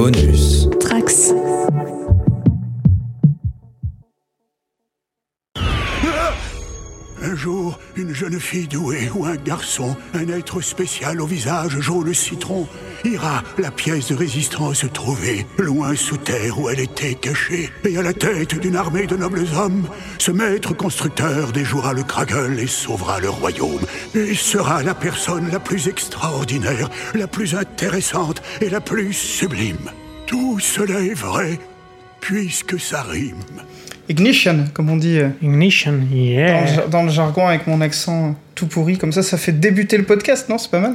Bonus. Trax. Jour, une jeune fille douée ou un garçon, un être spécial au visage jaune citron, ira la pièce de résistance trouver, loin sous terre où elle était cachée, et à la tête d'une armée de nobles hommes, ce maître constructeur déjouera le Kragel et sauvera le royaume, et sera la personne la plus extraordinaire, la plus intéressante et la plus sublime. Tout cela est vrai, puisque ça rime. Ignition, comme on dit euh, Ignition, dans, yeah. le, dans le jargon avec mon accent tout pourri. Comme ça, ça fait débuter le podcast, non C'est pas mal.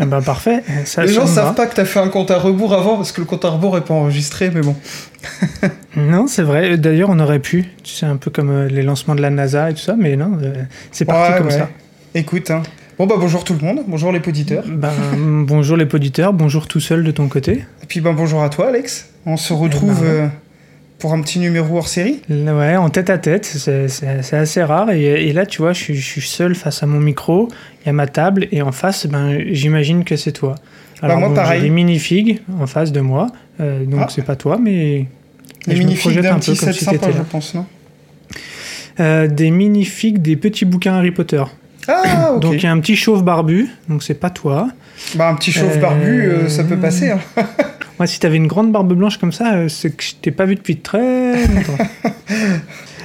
Ah bah parfait. Ça Les gens me savent va. pas que t'as fait un compte à rebours avant parce que le compte à rebours est pas enregistré, mais bon. Non, c'est vrai. D'ailleurs, on aurait pu. Tu sais, un peu comme euh, les lancements de la NASA et tout ça, mais non, euh, c'est parti Ouais, comme ouais. ça. Écoute, hein. Bon bah bonjour tout le monde, bonjour les auditeurs. Ben, bonjour les poditeurs, bonjour tout seul de ton côté. Et puis ben bonjour à toi Alex. On se retrouve ben, ouais. euh, pour un petit numéro hors série. Ouais, en tête à tête, c'est assez rare. Et, et là, tu vois, je suis, je suis seul face à mon micro, il y a ma table, et en face, ben, j'imagine que c'est toi. Bah, moi, bon, pareil. Des minifigs en face de moi, euh, donc Ah. c'est pas toi, mais. Les minifigs d'un un petit set si sympa, je pense, non Euh, des minifigs, des petits bouquins Harry Potter. Ah ok. Donc il y a un petit chauve barbu, donc c'est pas toi. Bah un petit chauve Euh, barbu, euh, ça peut passer. Hein. Moi, si t'avais une grande barbe blanche comme ça, euh, c'est que je t'ai pas vu depuis très longtemps.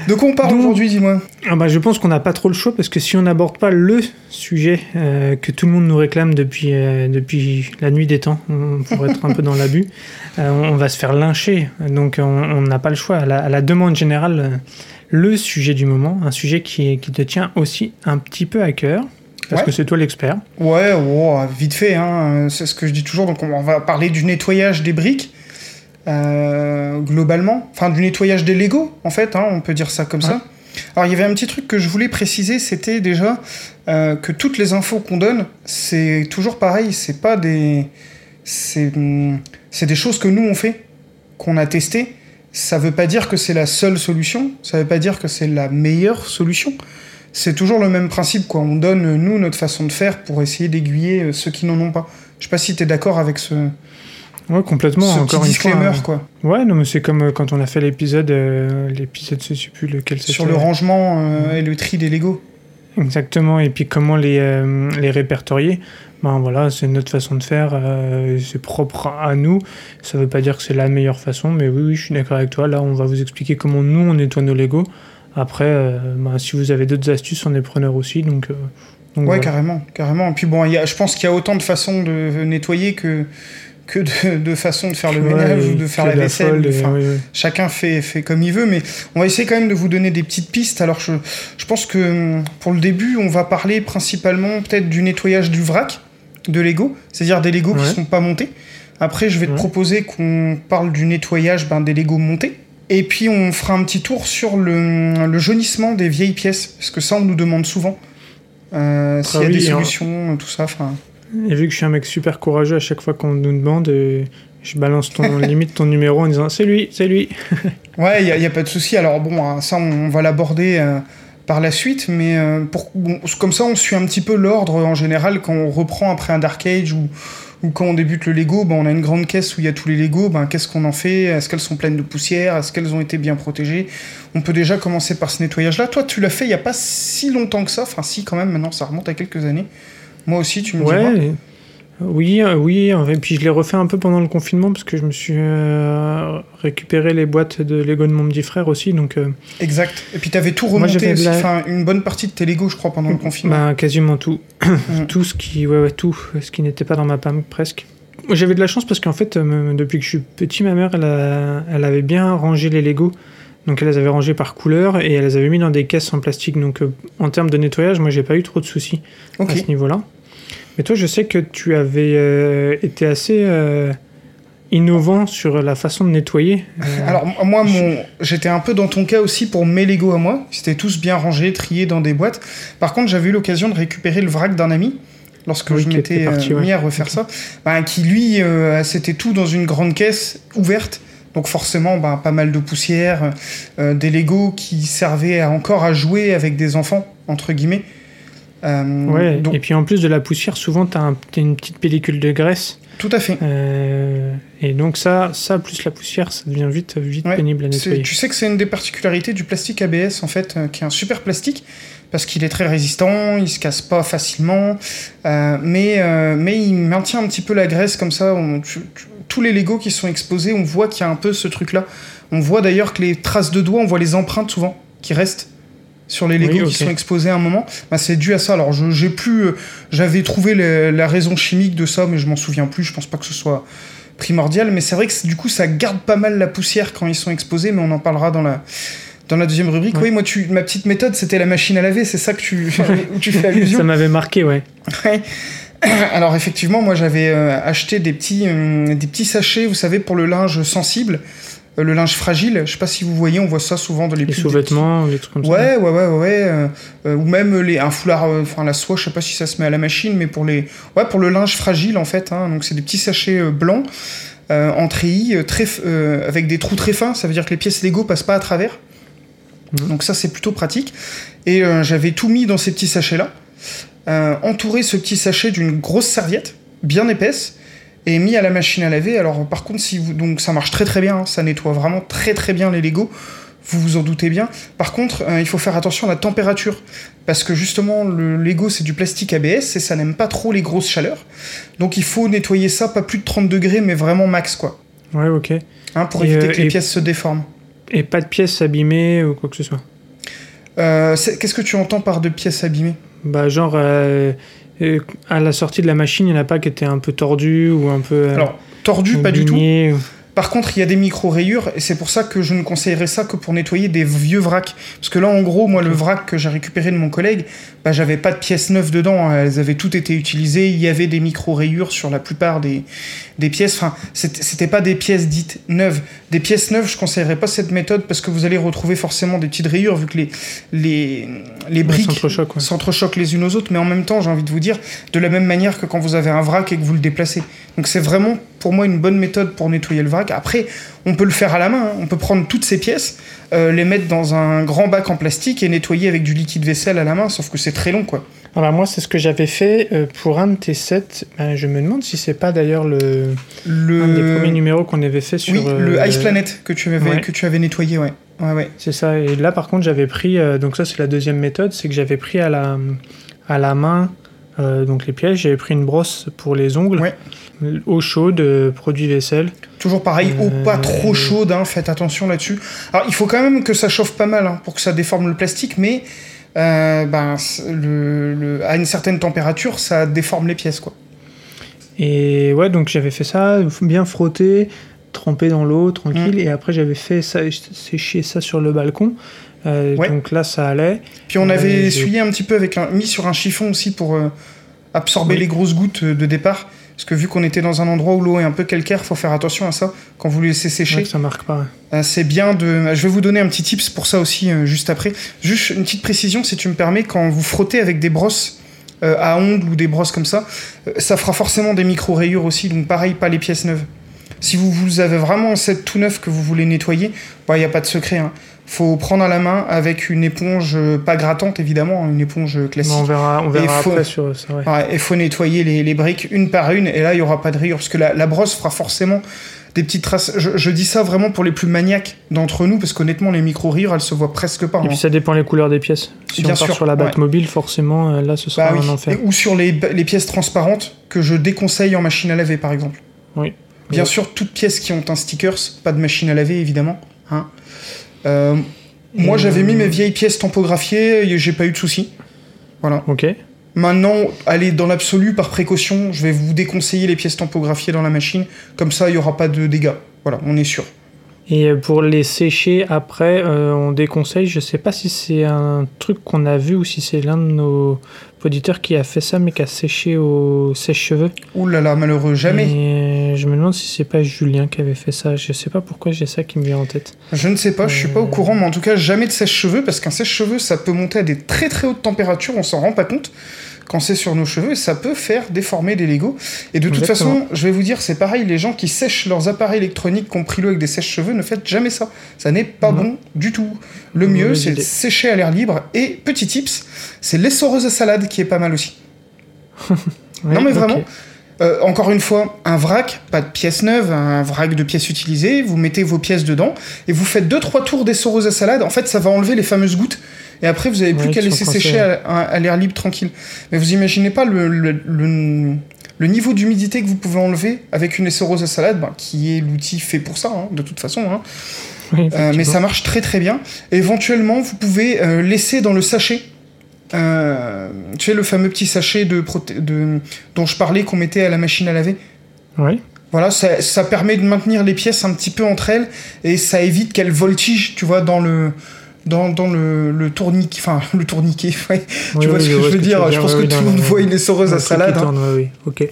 De quoi on parle aujourd'hui, dis-moi? Ah bah, je pense qu'on n'a pas trop le choix parce que si on n'aborde pas le sujet euh, que tout le monde nous réclame depuis, euh, depuis la nuit des temps, on pourrait être un peu dans l'abus, euh, on, va se faire lyncher. Donc on n'a pas le choix. À la, à la demande générale, le sujet du moment, un sujet qui, qui te tient aussi un petit peu à cœur, parce Ouais. que c'est toi l'expert? Ouais, oh, vite fait, hein, c'est ce que je dis toujours. Donc, on va parler du nettoyage des briques, euh, globalement. Enfin, du nettoyage des Lego, en fait, hein, on peut dire ça comme Ouais. ça. Alors, il y avait un petit truc que je voulais préciser, c'était déjà euh, que toutes les infos qu'on donne, c'est toujours pareil, c'est pas des. C'est hum, c'est des choses que nous on fait, qu'on a testé. Ça veut pas dire que c'est la seule solution, ça veut pas dire que c'est la meilleure solution c'est toujours le même principe, quoi. On donne, euh, nous, notre façon de faire pour essayer d'aiguiller euh, ceux qui n'en ont pas. Je sais pas si tu es d'accord avec ce, Ouais, complètement. ce encore petit une fois. disclaimer, hein. quoi. Ouais, non, mais c'est comme euh, quand on a fait l'épisode, euh, l'épisode, je sais plus lequel c'était. Sur le rangement euh, et le tri des Lego. Exactement, et puis comment les, euh, les répertorier ben voilà, c'est notre façon de faire, euh, c'est propre à nous. Ça veut pas dire que c'est la meilleure façon, mais oui, oui, je suis d'accord avec toi. Là, on va vous expliquer comment nous on nettoie nos Lego. Après, euh, ben, si vous avez d'autres astuces, on est preneur aussi. Donc, euh, donc Ouais, carrément, carrément. Et puis bon, y a, je pense qu'il y a autant de façons de nettoyer que, que de, de façons de faire le Ouais, ménage ou de faire que la vaisselle. enfin, ouais. Chacun fait, fait comme il veut, mais on va essayer quand même de vous donner des petites pistes. Alors, je, je pense que hum, pour le début, on va parler principalement peut-être du nettoyage du vrac de Lego, c'est-à-dire des Lego qui ne sont pas montés. Après, je vais te Ouais. proposer qu'on parle du nettoyage ben, des Lego montés. Et puis, on fera un petit tour sur le, le jaunissement des vieilles pièces, parce que ça, on nous demande souvent. Euh, S'il y a Ah oui, des hein. solutions, tout ça. Enfin, Et vu que je suis un mec super courageux à chaque fois qu'on nous demande, euh, je balance ton limite ton numéro en disant c'est lui, c'est lui. Ouais, il n'y a, pas de souci. Alors bon, hein, ça, on, va l'aborder euh, par la suite, mais euh, pour, bon, comme ça, on suit un petit peu l'ordre en général quand on reprend après un Dark Age ou, ou quand on débute le Lego. Ben, on a une grande caisse où il y a tous les Lego. Ben, Qu'est-ce qu'on en fait? Est-ce qu'elles sont pleines de poussière? Est-ce qu'elles ont été bien protégées? On peut déjà commencer par ce nettoyage-là. Toi, tu l'as fait il n'y a pas si longtemps que ça. Enfin, si, quand même, maintenant, ça remonte à quelques années. Moi aussi, tu me diras. Oui, euh, oui, et puis je l'ai refait un peu pendant le confinement parce que je me suis euh, récupéré les boîtes de Lego de mon petit frère aussi, donc euh, Exact. Et puis, tu avais tout remonté aussi. la- une bonne partie de tes Lego, je crois, pendant le confinement. bah, quasiment tout, Mhm. tout ce qui, ouais, ouais, tout, ce qui n'était pas dans ma PAM presque. J'avais de la chance parce qu'en fait, depuis que je suis petit, ma mère, elle, a- elle avait bien rangé les Lego. Donc elle les avait rangés par couleur et elle les avait mis dans des caisses en plastique. Donc en termes de nettoyage, moi j'ai pas eu trop de soucis. à ce niveau-là. Mais toi, je sais que tu avais euh, été assez euh, innovant sur la façon de nettoyer. Euh, Alors moi, mon... j'étais un peu dans ton cas aussi pour mes Lego à moi. Ils étaient tous bien rangés, triés dans des boîtes. Par contre, j'avais eu l'occasion de récupérer le vrac d'un ami lorsque Oui, je m'étais ouais. mis à refaire ça. Ben, qui lui, c'était tout dans une grande caisse ouverte. Donc forcément, ben, pas mal de poussière, des Lego qui servaient à- encore à jouer avec des enfants, entre guillemets. Euh, ouais, donc, Et puis en plus de la poussière, souvent tu as une petite pellicule de graisse Tout à fait. Euh, et donc ça, ça plus la poussière, ça devient vite, vite Ouais, pénible à nettoyer. Tu sais que c'est une des particularités du plastique ABS en fait, euh, qui est un super plastique parce qu'il est très résistant, il se casse pas facilement, euh, mais euh, mais il maintient un petit peu la graisse comme ça. On- tu- tu- tous les Lego qui sont exposés, on voit qu'il y a un peu ce truc là. On voit d'ailleurs que les traces de doigts, on voit les empreintes souvent qui restent sur les Lego Oui, ok. qui sont exposés à un moment. Bah, c'est dû à ça. Alors j'ai plus, euh, j'avais trouvé la raison chimique de ça, mais je m'en souviens plus. Je pense pas que ce soit primordial, mais c'est vrai que du coup ça garde pas mal la poussière quand ils sont exposés, mais on en parlera dans la dans la deuxième rubrique. Ouais. Oui, moi tu, ma petite méthode c'était la machine à laver, c'est ça que tu où tu fais allusion. ça m'avait marqué, ouais. Ouais. Alors effectivement, moi j'avais euh, acheté des petits euh, des petits sachets, vous savez, pour le linge sensible, euh, le linge fragile. Je sais pas si vous voyez, on voit ça souvent dans les Les sous-vêtements, les trucs comme ça. Ouais, ouais, ouais, ouais, ouais, euh, ou même les, un foulard, euh, enfin la soie, je sais pas si ça se met à la machine, mais pour les, ouais, pour le linge fragile en fait. hein, donc c'est des petits sachets blancs en treillis, très, avec des trous très fins. Ça veut dire que les pièces Lego passent pas à travers. Mhm. Donc ça c'est plutôt pratique. Et j'avais tout mis dans ces petits sachets là, entouré ce petit sachet d'une grosse serviette bien épaisse et mis à la machine à laver. Alors par contre, si vous, donc ça marche très très bien, hein, ça nettoie vraiment très très bien les Lego. Vous vous en doutez bien. Par contre, euh, il faut faire attention à la température. Parce que justement, le Lego, c'est du plastique ABS et ça n'aime pas trop les grosses chaleurs. Donc il faut nettoyer ça pas plus de 30 degrés, mais vraiment max, quoi. Ouais, ok. Hein, pour Et, éviter euh, que les et- pièces se déforment. Et pas de pièces abîmées ou quoi que ce soit. Euh, Qu'est-ce que tu entends par de pièces abîmées? Bah, genre, à la sortie de la machine, il n'y en a pas qui étaient un peu tordus ou un peu. euh, Alors, tordu, pas du tout. ou- Par contre, il y a des micro-rayures, et c'est pour ça que je ne conseillerais ça que pour nettoyer des vieux vracs. Parce que là, en gros, moi, le vrac que j'ai récupéré de mon collègue, bah, j'avais pas de pièces neuves dedans, hein. elles avaient toutes été utilisées, il y avait des micro-rayures sur la plupart des, des pièces. Enfin, c'était pas des pièces dites neuves. Des pièces neuves, je conseillerais pas cette méthode parce que vous allez retrouver forcément des petites rayures, vu que les, les, les briques s'entrechoquent, ouais. s'entrechoquent les unes aux autres, mais en même temps, j'ai envie de vous dire, de la même manière que quand vous avez un vrac et que vous le déplacez. Donc c'est vraiment pour moi une bonne méthode pour nettoyer le vrac. Après, on peut le faire à la main, hein. on peut prendre toutes ces pièces, euh, les mettre dans un grand bac en plastique et nettoyer avec du liquide vaisselle à la main, sauf que c'est très long quoi. Alors, moi, c'est ce que j'avais fait euh, pour un de tes sets. Ben, je me demande si c'est pas d'ailleurs le... Le... un des premiers numéros qu'on avait fait sur. Oui, le euh, Ice Planet que tu avais, ouais. que tu avais nettoyé, ouais. Ouais, ouais. C'est ça. Et là, par contre, j'avais pris. donc, ça, c'est la deuxième méthode. C'est que j'avais pris à la, à la main euh, donc les pièges. J'avais pris une brosse pour les ongles. Ouais. Eau chaude, euh, produit vaisselle. Toujours pareil, eau Euh, pas trop chaude, hein, faites attention là-dessus. Alors il faut quand même que ça chauffe pas mal hein, pour que ça déforme le plastique, mais ben, c- le, le- à une certaine température, ça déforme les pièces. quoi. Et ouais, donc j'avais fait ça, bien frotté, trempé dans l'eau, Mm. tranquille. Et après, j'avais fait ça, sécher ça sur le balcon. Euh, Ouais. Donc là, ça allait. Puis on Euh, avait je- essuyé un petit peu avec un, mis sur un chiffon aussi pour euh, absorber Oui. les grosses gouttes euh, de départ. Parce que vu qu'on était dans un endroit où l'eau est un peu calcaire, faut faire attention à ça quand vous le laissez sécher. Ouais, ça marque pas. Euh, c'est bien de. Je vais vous donner un petit tips pour ça aussi euh, juste après. Juste une petite précision, si tu me permets, quand vous frottez avec des brosses euh, à ongles ou des brosses comme ça, euh, ça fera forcément des micro-rayures aussi. Donc pareil, pas les pièces neuves. Si vous, vous avez vraiment un set tout neuf que vous voulez nettoyer, il n'y a pas de secret. Hein. Faut prendre à la main avec une éponge pas grattante évidemment, hein, une éponge classique. on verra, on Et verra faut- après sur ça. Ouais. Ouais, il faut nettoyer les, les briques une par une, et là, il n'y aura pas de rayures, parce que la, la brosse fera forcément des petites traces. Je, je dis ça vraiment pour les plus maniaques d'entre nous, parce qu'honnêtement, les micro-rayures, elles se voient presque pas. Et hein. puis ça dépend les couleurs des pièces. Si Bien on part sûr, sur la ouais. Batmobile, forcément, euh, là, ce sera Bah oui. un enfer. Et- ou sur les, les pièces transparentes, que je déconseille en machine à laver, par exemple. Oui. Bien Oui. sûr, toutes pièces qui ont un stickers, pas de machine à laver, évidemment. hein. Euh, moi, j'avais mis euh, mes vieilles pièces tampographiées, et j'ai pas eu de soucis. Voilà. Ok. Maintenant, allez, dans l'absolu, par précaution, je vais vous déconseiller les pièces tampographiées dans la machine. Comme ça, il n'y aura pas de dégâts. Voilà, on est sûr. Et euh, pour les sécher après, euh, on déconseille. Je sais pas si c'est un truc qu'on a vu ou si c'est l'un de nos auditeurs qui a fait ça, mais qui a séché au sèche-cheveux. Ouh là là, malheureux, jamais. Et je me demande si c'est pas Julien qui avait fait ça. Je sais pas pourquoi j'ai ça qui me vient en tête. Je ne sais pas, je suis pas au courant, mais en tout cas, jamais de sèche-cheveux, parce qu'un sèche-cheveux, ça peut monter à des très très hautes températures, on s'en rend pas compte quand c'est sur nos cheveux, ça peut faire déformer des Legos. Et de toute Exactement. façon, je vais vous dire, c'est pareil, les gens qui sèchent leurs appareils électroniques compris l'eau avec des sèche-cheveux, ne faites jamais ça. Ça n'est pas bon du tout. Le mieux, c'est de sécher à l'air libre. Et petit tips, c'est l'essoreuse à salade qui est pas mal aussi. Non, mais vraiment. Euh, encore une fois, un vrac, pas de pièces neuves, un vrac de pièces utilisées, vous mettez vos pièces dedans et vous faites 2-3 tours d'essoreuse à salade. En fait, ça va enlever les fameuses gouttes et après, vous avez plus qu'à laisser sécher coincées. à, à- à l'air libre tranquille. Mais vous imaginez pas le, le- le- le niveau d'humidité que vous pouvez enlever avec une essoreuse à salade, ben, qui est l'outil fait pour ça, hein, de toute façon. hein. Oui, Euh, mais ça marche très très bien. Éventuellement, vous pouvez euh, laisser dans le sachet. euh, tu sais, le fameux petit sachet de, proté- de dont je parlais qu'on mettait à la machine à laver. Oui. Voilà, ça, ça permet de maintenir les pièces un petit peu entre elles et ça évite qu'elles voltigent, tu vois, dans le dans, dans le, le tourniquet, enfin le tourniquet, ouais. tu vois ce que je veux dire. Je pense que tout le monde voit une essoreuse à salade. hein. Oui, oui, ok.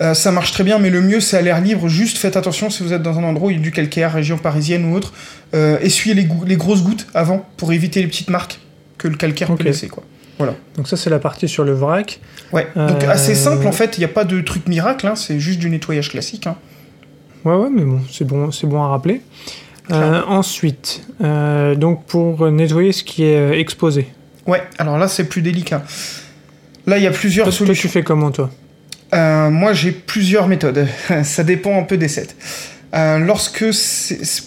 Euh, ça marche très bien, mais le mieux c'est à l'air libre. Juste faites attention si vous êtes dans un endroit où il y a du calcaire, région parisienne ou autre. euh, essuyez les, grosses gouttes avant pour éviter les petites marques que le calcaire peut laisser. Quoi. Donc ça, c'est la partie sur le vrac. Ouais. Donc Euh, assez simple en fait, il n'y a pas de truc miracle, hein, c'est juste du nettoyage classique. hein. Ouais, ouais, mais bon, c'est bon, c'est bon à rappeler. Euh, ensuite, euh, donc pour nettoyer ce qui est euh, exposé. Ouais, alors là c'est plus délicat. Là il y a plusieurs toi, solutions. tu fais comment, toi? Euh, moi, j'ai plusieurs méthodes. Ça dépend un peu des sets. Lorsque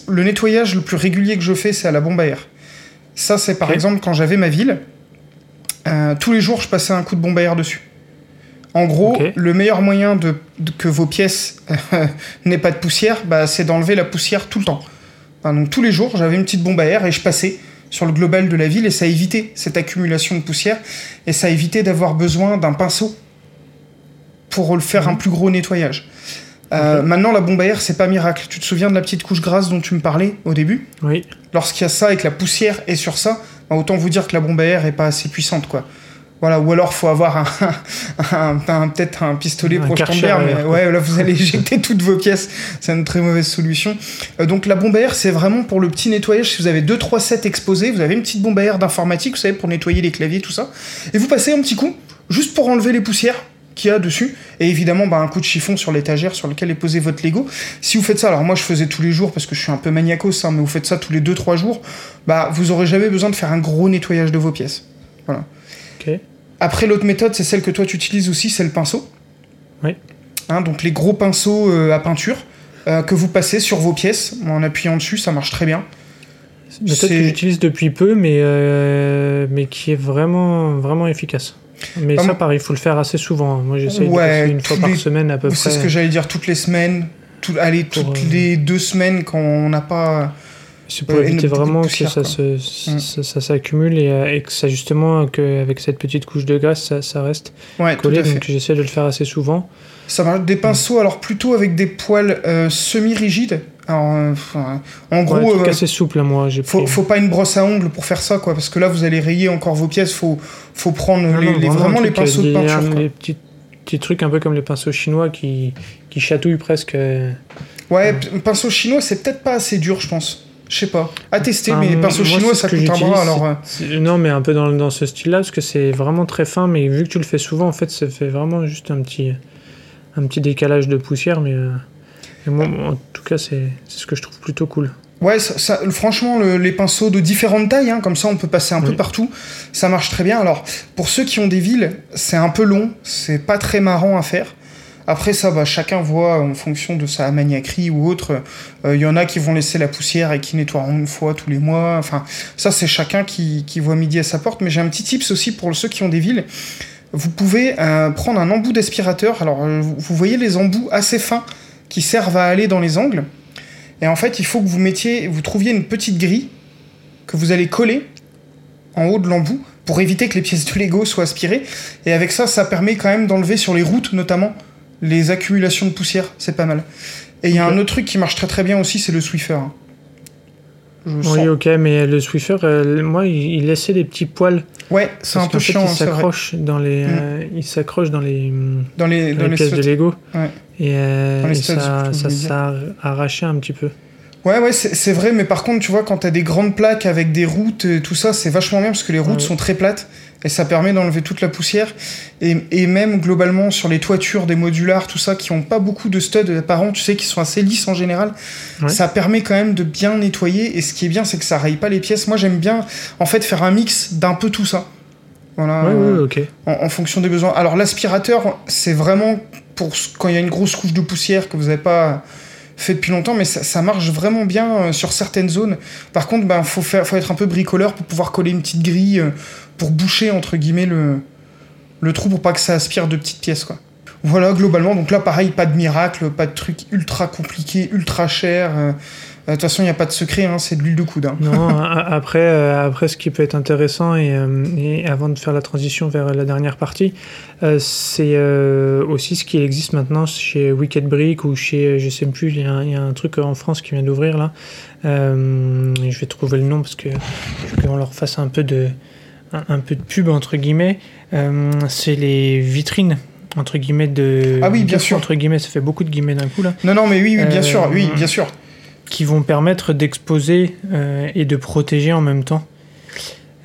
le nettoyage le plus régulier que je fais, c'est à la bombe à air. Ça, c'est par exemple quand j'avais ma ville. tous les jours, je passais un coup de bombe à air dessus. En gros, le meilleur moyen de, de- que vos pièces n'aient pas de poussière, bah, c'est d'enlever la poussière tout le temps. Enfin, donc tous les jours, j'avais une petite bombe à air et je passais sur le global de la ville et ça évitait cette accumulation de poussière et ça évitait d'avoir besoin d'un pinceau pour le faire un plus gros nettoyage. Euh. Maintenant, la bombe à air, c'est pas miracle. Tu te souviens de la petite couche grasse dont tu me parlais au début? Oui. Lorsqu'il y a ça et que la poussière est sur ça, bah, autant vous dire que la bombe à air est pas assez puissante, quoi. Voilà, ou alors faut avoir un, un- un- peut-être un pistolet mais air, quoi. ouais, là vous allez éjecter toutes vos pièces, c'est une très mauvaise solution. Euh, donc la bombe à air, c'est vraiment pour le petit nettoyage. Si vous avez 2-3 sets exposés, vous avez une petite bombe à air d'informatique, vous savez, pour nettoyer les claviers, tout ça, et vous passez un petit coup, juste pour enlever les poussières qu'il y a dessus, et évidemment bah, un coup de chiffon sur l'étagère sur lequel est posé votre Lego. Si vous faites ça, alors moi je faisais tous les jours parce que je suis un peu maniacos, hein, mais vous faites ça tous les 2-3 jours, bah vous aurez jamais besoin de faire un gros nettoyage de vos pièces. Voilà. Ok. Après, l'autre méthode, c'est celle que toi tu utilises aussi, c'est le pinceau. Oui. Hein, donc les gros pinceaux euh, à peinture euh, que vous passez sur vos pièces en appuyant dessus, ça marche très bien. Méthode que C'est- j'utilise depuis peu, mais, euh, mais qui est vraiment, vraiment efficace. Mais Ah, ça, pareil, il faut le faire assez souvent. Moi, j'essaye de Ouais, passer une fois par semaine à peu C'est près. ce que j'allais dire toutes les semaines. Tout, allez, toutes les deux semaines quand on n'a pas. C'est pour Ouais, éviter vraiment que ça, se, Mm. ça, ça s'accumule et, euh, et que ça justement qu'avec cette petite couche de graisse ça, ça reste Ouais, collé donc j'essaie de le faire assez souvent Ça marche. Des pinceaux, alors plutôt avec des poils euh, semi-rigides. Alors, euh, en Ouais, gros, truc euh, assez souple moi j'ai faut, faut pas une brosse à ongles pour faire ça, quoi, parce que là, vous allez rayer encore vos pièces. Faut, faut prendre Non, les, non, les- un vraiment les pinceaux de peinture. quoi. les petits, petits trucs un peu comme les pinceaux chinois qui, qui chatouillent presque. Ouais, pinceau chinois, c'est peut-être pas assez dur, je pense. Je sais pas. À tester, Enfin, mais moi, chinois, ça coûte un bras, alors. euh, non mais un peu dans, dans ce style là parce que c'est vraiment très fin mais vu que tu le fais souvent en fait ça fait vraiment juste un petit un petit décalage de poussière mais, euh, mais moi, en tout cas c'est ce que je trouve plutôt cool Ouais, ça, ça- franchement, le- les pinceaux de différentes tailles, hein, comme ça on peut passer un peu partout, ça marche très bien. Alors, pour ceux qui ont des villes, c'est un peu long, c'est pas très marrant à faire. Après ça, bah, chacun voit en fonction de sa maniaquerie ou autre. Euh, Il y en a qui vont laisser la poussière et qui nettoieront une fois tous les mois. Enfin, ça c'est chacun qui, voit midi à sa porte. Mais j'ai un petit tips aussi pour ceux qui ont des villes. Vous pouvez euh, prendre un embout d'aspirateur. Alors, euh, vous vous voyez les embouts assez fins qui servent à aller dans les angles. Et en fait, il faut que vous mettiez, vous trouviez une petite grille que vous allez coller en haut de l'embout pour éviter que les pièces de Lego soient aspirées. Et avec ça, ça permet quand même d'enlever sur les routes notamment les accumulations de poussière. C'est pas mal. Et il y a un autre truc qui marche très très bien aussi, c'est le Swiffer. hein. Je oui sens- ok mais le Swiffer euh, moi il, laissait des petits poils Ouais, c'est un peu chiant, il hein, s'accroche dans les, Mm. euh, il s'accroche dans les, Dans les, dans dans les les pièces de. Lego. Ouais. Et, euh, et ça, ça, ça un petit peu. Ouais, ouais, c'est vrai, mais par contre, tu vois, quand t'as des grandes plaques avec des routes et tout ça, c'est vachement bien parce que les routes Ouais. sont très plates et ça permet d'enlever toute la poussière. Et, et même globalement sur les toitures des modulars, tout ça, qui ont pas beaucoup de studs apparents, tu sais, qui sont assez lisses en général, Ouais. ça permet quand même de bien nettoyer. Et ce qui est bien, c'est que ça raye pas les pièces. Moi, j'aime bien, en fait, faire un mix d'un peu tout ça. Voilà. ouais, euh, en, en fonction des besoins. Alors l'aspirateur, c'est vraiment pour quand il y a une grosse couche de poussière que vous n'avez pas fait depuis longtemps, mais ça, marche vraiment bien euh, sur certaines zones. Par contre, ben faut faire, faut être un peu bricoleur pour pouvoir coller une petite grille euh, pour boucher entre guillemets le le trou pour pas que ça aspire de petites pièces quoi. Voilà globalement. Donc là, pareil, pas de miracle, pas de truc ultra compliqué, ultra cher. Euh, de toute façon, il n'y a pas de secret, hein, c'est de l'huile de coude. hein. Non, après, euh, après, ce qui peut être intéressant, et, euh, et avant de faire la transition vers la dernière partie, euh, c'est aussi ce qui existe maintenant chez Wicked Brick ou chez, je sais plus, il y, a un- il y a un truc en France qui vient d'ouvrir là. Je vais trouver le nom parce que je veux qu'on leur fasse un peu de, un, un peu de pub entre guillemets. C'est les vitrines entre guillemets de. Ah oui, bien sûr. Entre guillemets, ça fait beaucoup de guillemets d'un coup là Non, non, mais oui, oui, bien Euh, sûr, oui, bien sûr. Qui vont permettre d'exposer euh, et de protéger en même temps.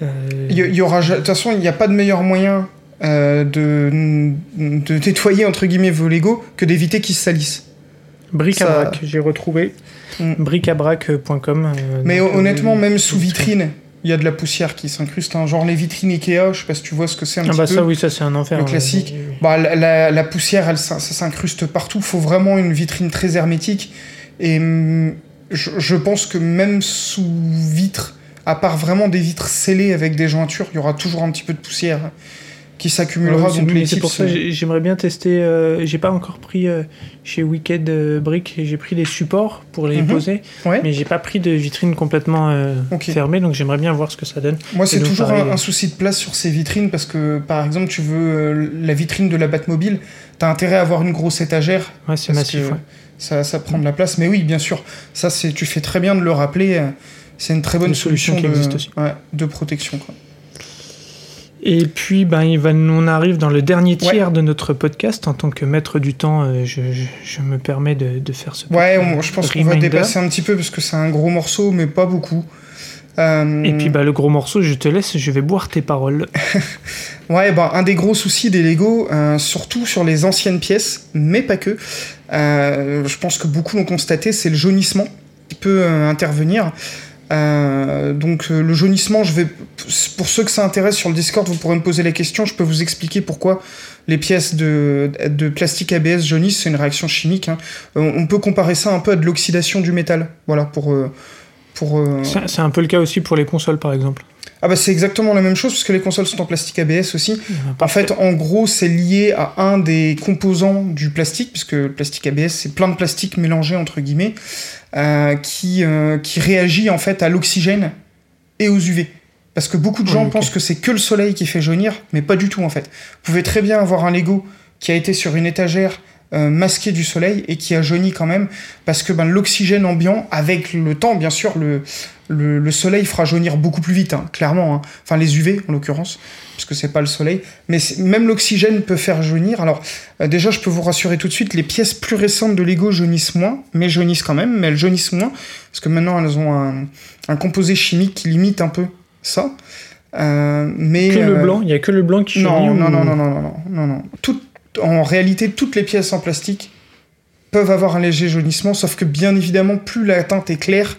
Euh, Il y, il y aura, de toute façon, il n'y a pas de meilleur moyen euh, de, de nettoyer entre guillemets vos Lego que d'éviter qu'ils se salissent. bric à ça- brac, j'ai retrouvé Mm. bricabrac.com. euh, Mais donc, honnêtement, euh, même sous vitrine, il y a de la poussière qui s'incruste. hein. Genre les vitrines Ikea, je sais pas si tu vois ce que c'est un Ah petit bah peu. ça oui, ça c'est un enfer. Le ouais. classique. Bah, la, la- la poussière, elle, ça s'incruste partout. faut vraiment une vitrine très hermétique. Et hum, je, pense que même sous vitre, à part vraiment des vitres scellées avec des jointures, il y aura toujours un petit peu de poussière qui s'accumulera. Ouais, c'est- donc c'est pour ça euh, j'ai- j'aimerais bien tester. euh, j'ai pas encore pris euh, chez Wicked euh, Brick, j'ai pris les supports pour les Mhm. poser, Ouais. mais j'ai pas pris de vitrine complètement fermée, donc j'aimerais bien voir ce que ça donne. Moi, c'est toujours pareil, un, un souci de place sur ces vitrines parce que, par exemple, tu veux la vitrine de la Batmobile, t'as intérêt à avoir une grosse étagère. Ouais, c'est massif. que ouais. Ça, ça prend de la place. Mais oui, bien sûr, ça, c'est, tu fais très bien de le rappeler. C'est une très bonne Une solution solution, qui de, existe aussi. ouais, de protection. Quoi. Et puis, ben, il va, on arrive dans le dernier tiers de notre podcast. En tant que maître du temps, euh, je, je- je me permets de, de faire ce Ouais, on- euh, je pense qu'on va dépasser un petit peu parce que c'est un gros morceau, mais pas beaucoup. Euh, Et puis, bah, le gros morceau, je te laisse, je vais boire tes paroles. Ouais, bah, un des gros soucis des Lego, euh, surtout sur les anciennes pièces, mais pas que, euh, je pense que beaucoup l'ont constaté, c'est le jaunissement qui peut euh, intervenir. Euh, donc euh, le jaunissement, pour ceux que ça intéresse sur le Discord, vous pourrez me poser la question, je peux vous expliquer pourquoi les pièces de, plastique ABS jaunissent, c'est une réaction chimique. hein. Euh, on peut comparer ça un peu à de l'oxydation du métal, voilà, pour... pour c'est un peu le cas aussi pour les consoles, par exemple. Ah bah c'est exactement la même chose, parce que les consoles sont en plastique ABS aussi. Il y en fait, en gros, c'est lié à un des composants du plastique, puisque le plastique ABS, c'est plein de plastique mélangé, entre guillemets, euh, qui, euh, qui réagit en fait à l'oxygène et aux UV. Parce que beaucoup de gens Oui, ok. pensent que c'est que le soleil qui fait jaunir, mais pas du tout en fait. Vous pouvez très bien avoir un Lego qui a été sur une étagère euh, masqué du soleil et qui a jauni quand même, parce que ben, l'oxygène ambiant, avec le temps, bien sûr, le, le, le soleil fera jaunir beaucoup plus vite, hein, clairement. hein. Enfin, les UV en l'occurrence, parce que c'est pas le soleil. Mais même l'oxygène peut faire jaunir. Alors, euh, déjà, je peux vous rassurer tout de suite, les pièces plus récentes de Lego jaunissent moins, mais jaunissent quand même, mais elles jaunissent moins, parce que maintenant elles ont un, un composé chimique qui limite un peu ça. Euh, mais Que le euh, blanc, il y a que le blanc qui non, jaunit non, non, non, non, non, non, non, non. Tout- en réalité, toutes les pièces en plastique peuvent avoir un léger jaunissement, sauf que bien évidemment, plus la teinte est claire,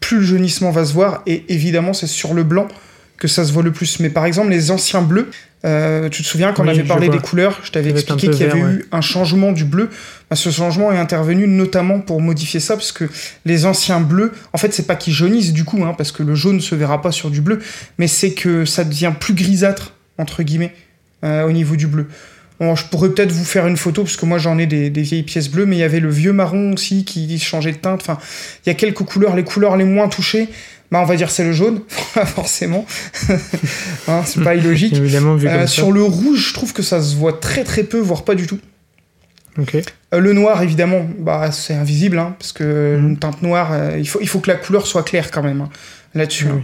plus le jaunissement va se voir, et évidemment, c'est sur le blanc que ça se voit le plus. Mais par exemple, les anciens bleus, euh, tu te souviens quand on avait parlé des couleurs, je t'avais expliqué qu'il y avait eu un changement du bleu. Bah, ce changement est intervenu notamment pour modifier ça, parce que les anciens bleus, en fait, c'est pas qu'ils jaunissent du coup, hein, parce que le jaune se verra pas sur du bleu, mais c'est que ça devient plus grisâtre, entre guillemets, euh, au niveau du bleu. Bon, je pourrais peut-être vous faire une photo, parce que moi j'en ai des, des vieilles pièces bleues, mais il y avait le vieux marron aussi qui changeait de teinte. Enfin, il y a quelques couleurs, les couleurs les moins touchées, bah, on va dire c'est le jaune, forcément. Hein, c'est pas illogique. Évidemment, vu Euh, ça. sur le rouge, je trouve que ça se voit très très peu, voire pas du tout. Euh, le noir, évidemment, bah, c'est invisible, hein, parce que Mhm. une teinte noire, euh, il, faut, il faut que la couleur soit claire quand même, hein, là-dessus. Oui.